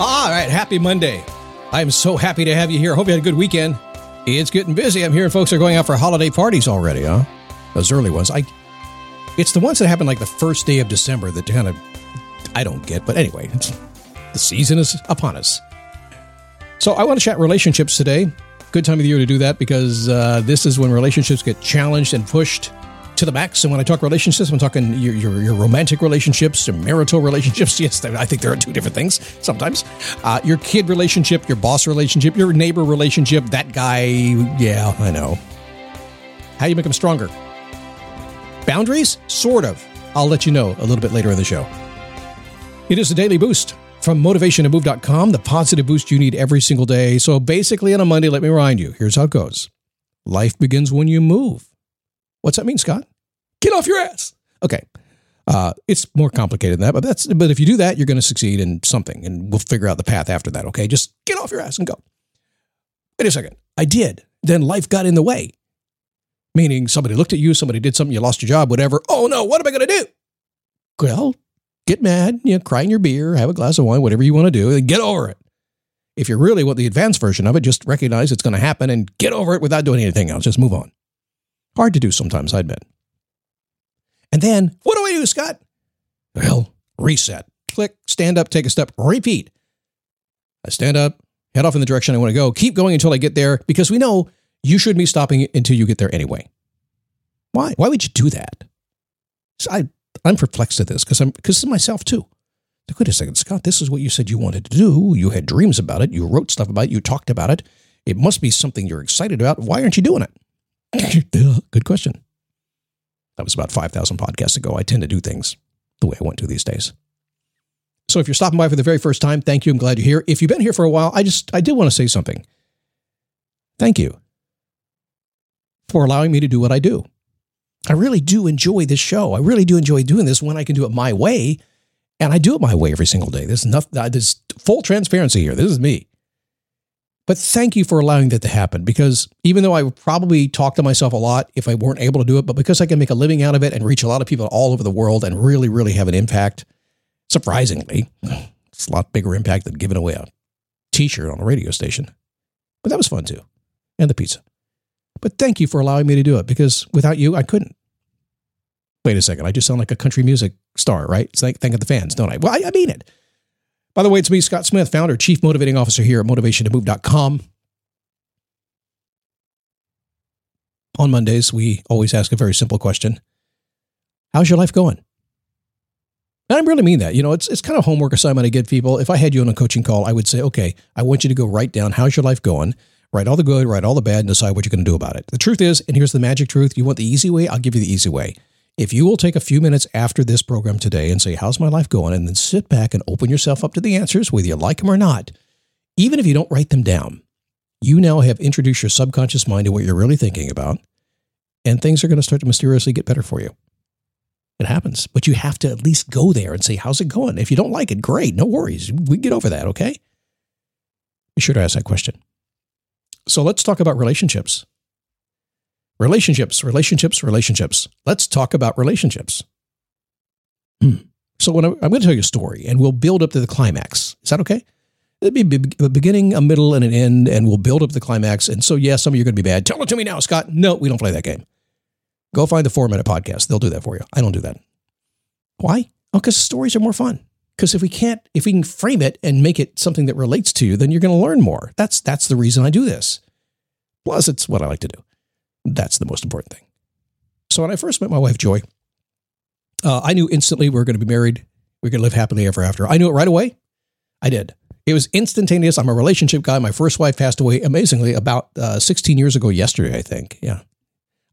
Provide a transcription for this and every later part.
All right, happy Monday. I'm so happy to have you here. I hope you had a good weekend. It's getting busy. I'm hearing folks are going out for holiday parties already, huh? Those early ones. I it's the ones that happen like the first day of December that kind of I don't get, but anyway, the season is upon us. So I want to chat relationships today. Good time of the year to do that because uh, this is when relationships get challenged and pushed to the max. And when I talk relationships, I'm talking your, your, your romantic relationships, your marital relationships. Yes, I think there are two different things sometimes. Uh, your kid relationship, your boss relationship, your neighbor relationship, that guy. Yeah, I know. How you make them stronger? Boundaries? Sort of. I'll let you know a little bit later in the show. It is a daily boost from motivationtomove.com, the positive boost you need every single day. So basically, on a Monday, let me remind you here's how it goes life begins when you move. What's that mean, Scott? Get off your ass. Okay. Uh, it's more complicated than that, but that's but if you do that, you're going to succeed in something, and we'll figure out the path after that. Okay, just get off your ass and go. Wait a second, I did. Then life got in the way, meaning somebody looked at you, somebody did something, you lost your job, whatever. Oh no, what am I going to do? Well, get mad, you know, cry in your beer, have a glass of wine, whatever you want to do, and get over it. If you really want the advanced version of it, just recognize it's going to happen and get over it without doing anything else. Just move on. Hard to do sometimes, I admit. And then, what do I do, Scott? Well, reset. Click, stand up, take a step, repeat. I stand up, head off in the direction I want to go, keep going until I get there, because we know you shouldn't be stopping until you get there anyway. Why? Why would you do that? So I, I'm perplexed at this because I'm because of myself too. Like, wait a second, Scott, this is what you said you wanted to do. You had dreams about it. You wrote stuff about it. You talked about it. It must be something you're excited about. Why aren't you doing it? Good question. That was about 5,000 podcasts ago. I tend to do things the way I want to these days. So if you're stopping by for the very first time, thank you. I'm glad you're here. If you've been here for a while, I just, I did want to say something. Thank you for allowing me to do what I do. I really do enjoy this show. I really do enjoy doing this when I can do it my way. And I do it my way every single day. There's nothing, uh, there's full transparency here. This is me. But thank you for allowing that to happen because even though I would probably talk to myself a lot if I weren't able to do it, but because I can make a living out of it and reach a lot of people all over the world and really, really have an impact, surprisingly, it's a lot bigger impact than giving away a t shirt on a radio station. But that was fun too. And the pizza. But thank you for allowing me to do it because without you, I couldn't. Wait a second. I just sound like a country music star, right? It's like thank the fans, don't I? Well, I, I mean it. By the way, it's me, Scott Smith, founder, chief motivating officer here at motivationtomove.com. On Mondays, we always ask a very simple question How's your life going? And I really mean that. You know, it's, it's kind of homework assignment I give people. If I had you on a coaching call, I would say, okay, I want you to go write down how's your life going, write all the good, write all the bad, and decide what you're going to do about it. The truth is, and here's the magic truth you want the easy way? I'll give you the easy way. If you will take a few minutes after this program today and say, How's my life going? and then sit back and open yourself up to the answers, whether you like them or not, even if you don't write them down, you now have introduced your subconscious mind to what you're really thinking about, and things are going to start to mysteriously get better for you. It happens, but you have to at least go there and say, How's it going? If you don't like it, great, no worries. We get over that, okay? Be sure to ask that question. So let's talk about relationships. Relationships, relationships, relationships. Let's talk about relationships. Hmm. So when I, I'm going to tell you a story and we'll build up to the climax. Is that okay? It'd be a beginning, a middle, and an end, and we'll build up the climax. And so, yeah, some of you are going to be bad. Tell it to me now, Scott. No, we don't play that game. Go find the four minute podcast. They'll do that for you. I don't do that. Why? Oh, because stories are more fun. Because if we can't, if we can frame it and make it something that relates to you, then you're going to learn more. That's that's the reason I do this. Plus, it's what I like to do. That's the most important thing. So when I first met my wife Joi, uh, I knew instantly we were going to be married. We are going to live happily ever after. I knew it right away. I did. It was instantaneous. I'm a relationship guy. My first wife passed away amazingly about uh, 16 years ago yesterday, I think. Yeah.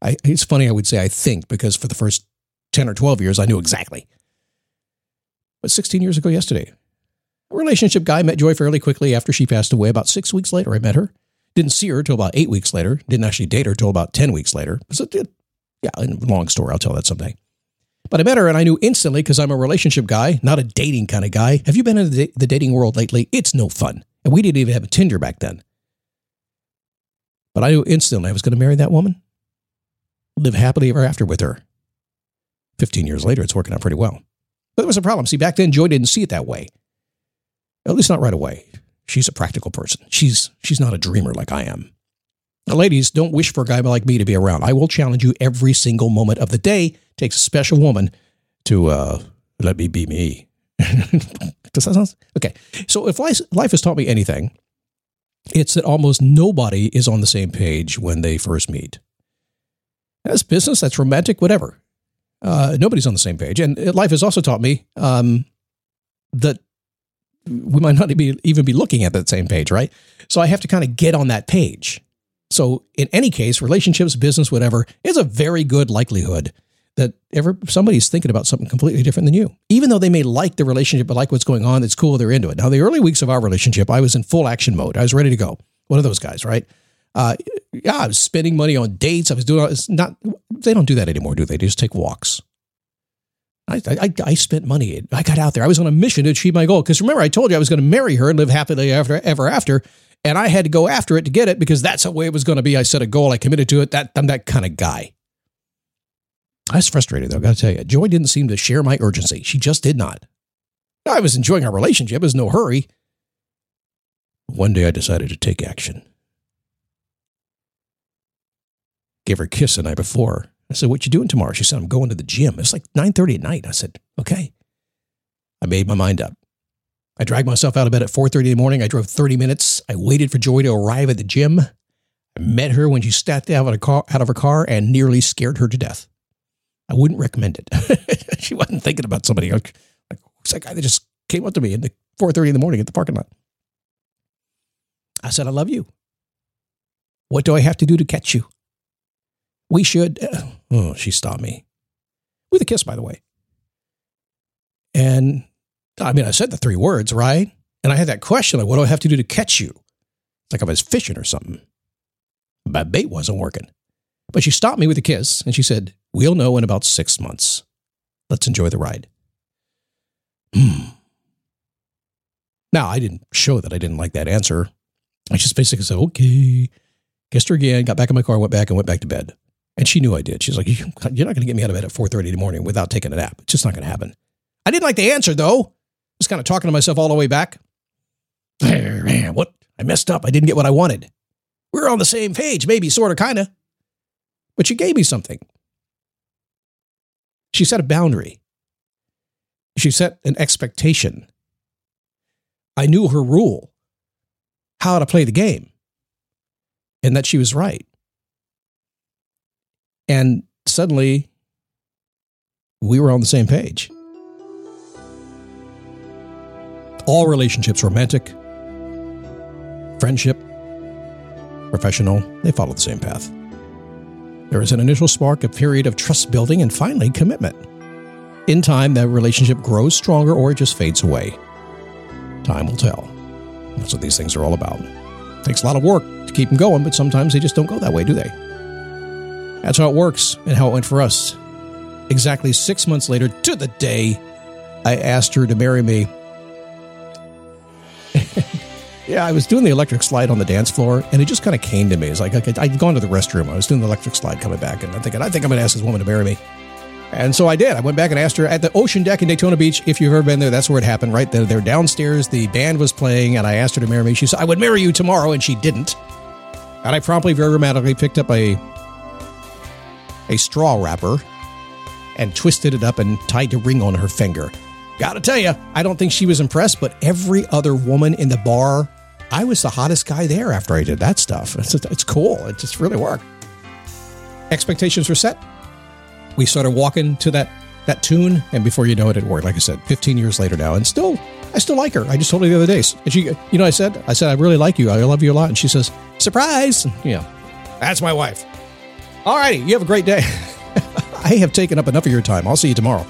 I, it's funny I would say I think because for the first 10 or 12 years, I knew exactly. But 16 years ago yesterday, relationship guy met Joi fairly quickly after she passed away. About six weeks later, I met her. Didn't see her until about eight weeks later. Didn't actually date her until about 10 weeks later. So, yeah, long story. I'll tell that someday. But I met her and I knew instantly because I'm a relationship guy, not a dating kind of guy. Have you been in the, the dating world lately? It's no fun. And we didn't even have a Tinder back then. But I knew instantly I was going to marry that woman, live happily ever after with her. 15 years later, it's working out pretty well. But there was a problem. See, back then, Joi didn't see it that way. At least not right away. She's a practical person. She's she's not a dreamer like I am. Now, ladies, don't wish for a guy like me to be around. I will challenge you every single moment of the day It takes a special woman to uh, let me be me. Does that sound okay? So if life, life has taught me anything, it's that almost nobody is on the same page when they first meet. That's business, that's romantic, whatever. Uh, nobody's on the same page. And life has also taught me um, that we might not be, even be looking at that same page, right? So I have to kind of get on that page. So in any case, relationships, business, whatever, is a very good likelihood that ever somebody's thinking about something completely different than you. Even though they may like the relationship, but like what's going on, it's cool, they're into it. Now, the early weeks of our relationship, I was in full action mode. I was ready to go. One of those guys, right? Uh, yeah, I was spending money on dates. I was doing it's not. They don't do that anymore, do they? They just take walks. I, I, I spent money. I got out there. I was on a mission to achieve my goal. Because remember, I told you I was going to marry her and live happily after ever after, and I had to go after it to get it because that's the way it was going to be. I set a goal. I committed to it. That I'm that kind of guy. I was frustrated, though, I got to tell you. Joi didn't seem to share my urgency. She just did not. I was enjoying our relationship. There was no hurry. One day I decided to take action. Gave her a kiss the night before. I said, what you doing tomorrow? She said, I'm going to the gym. It's like 9.30 at night. I said, okay. I made my mind up. I dragged myself out of bed at 4.30 in the morning. I drove 30 minutes. I waited for Joi to arrive at the gym. I met her when she stepped out of, car, out of her car and nearly scared her to death. I wouldn't recommend it. she wasn't thinking about somebody like, like who's that guy that just came up to me at 4.30 in the morning at the parking lot. I said, I love you. What do I have to do to catch you? We should. Uh, oh, she stopped me with a kiss, by the way. And I mean, I said the three words, right? And I had that question like, what do I have to do to catch you? It's like I was fishing or something. My bait wasn't working. But she stopped me with a kiss and she said, We'll know in about six months. Let's enjoy the ride. Hmm. Now, I didn't show that I didn't like that answer. I just basically said, okay. Kissed her again, got back in my car, went back and went back to bed. And she knew I did. She's like, you're not going to get me out of bed at 4.30 in the morning without taking a nap. It's just not going to happen. I didn't like the answer, though. Just kind of talking to myself all the way back. Man, what? I messed up. I didn't get what I wanted. We were on the same page, maybe, sort of, kind of. But she gave me something. She set a boundary. She set an expectation. I knew her rule, how to play the game, and that she was right. And suddenly, we were on the same page. All relationships, romantic, friendship, professional, they follow the same path. There is an initial spark, a period of trust building, and finally commitment. In time, that relationship grows stronger or it just fades away. Time will tell. That's what these things are all about. It takes a lot of work to keep them going, but sometimes they just don't go that way, do they? That's how it works and how it went for us. Exactly six months later, to the day, I asked her to marry me. Yeah, I was doing the electric slide on the dance floor, and it just kind of came to me. It's like I'd gone to the restroom. I was doing the electric slide coming back, and I'm thinking, I think I'm going to ask this woman to marry me. And so I did. I went back and asked her at the ocean deck in Daytona Beach. If you've ever been there, that's where it happened, right? They're, they're downstairs. The band was playing, and I asked her to marry me. She said, I would marry you tomorrow, and she didn't. And I promptly, very romantically, picked up a a straw wrapper and twisted it up and tied a ring on her finger. Gotta tell you, I don't think she was impressed, but every other woman in the bar, I was the hottest guy there after I did that stuff. It's, it's cool. It just really worked. Expectations were set we started walking to that that tune, and before you know it, it worked. Like I said, 15 years later now, and still, I still like her. I just told her the other day. She, you know, I said, I said, I really like you. I love you a lot. And she says, surprise. Yeah, that's my wife. All righty, you have a great day. I have taken up enough of your time. I'll see you tomorrow.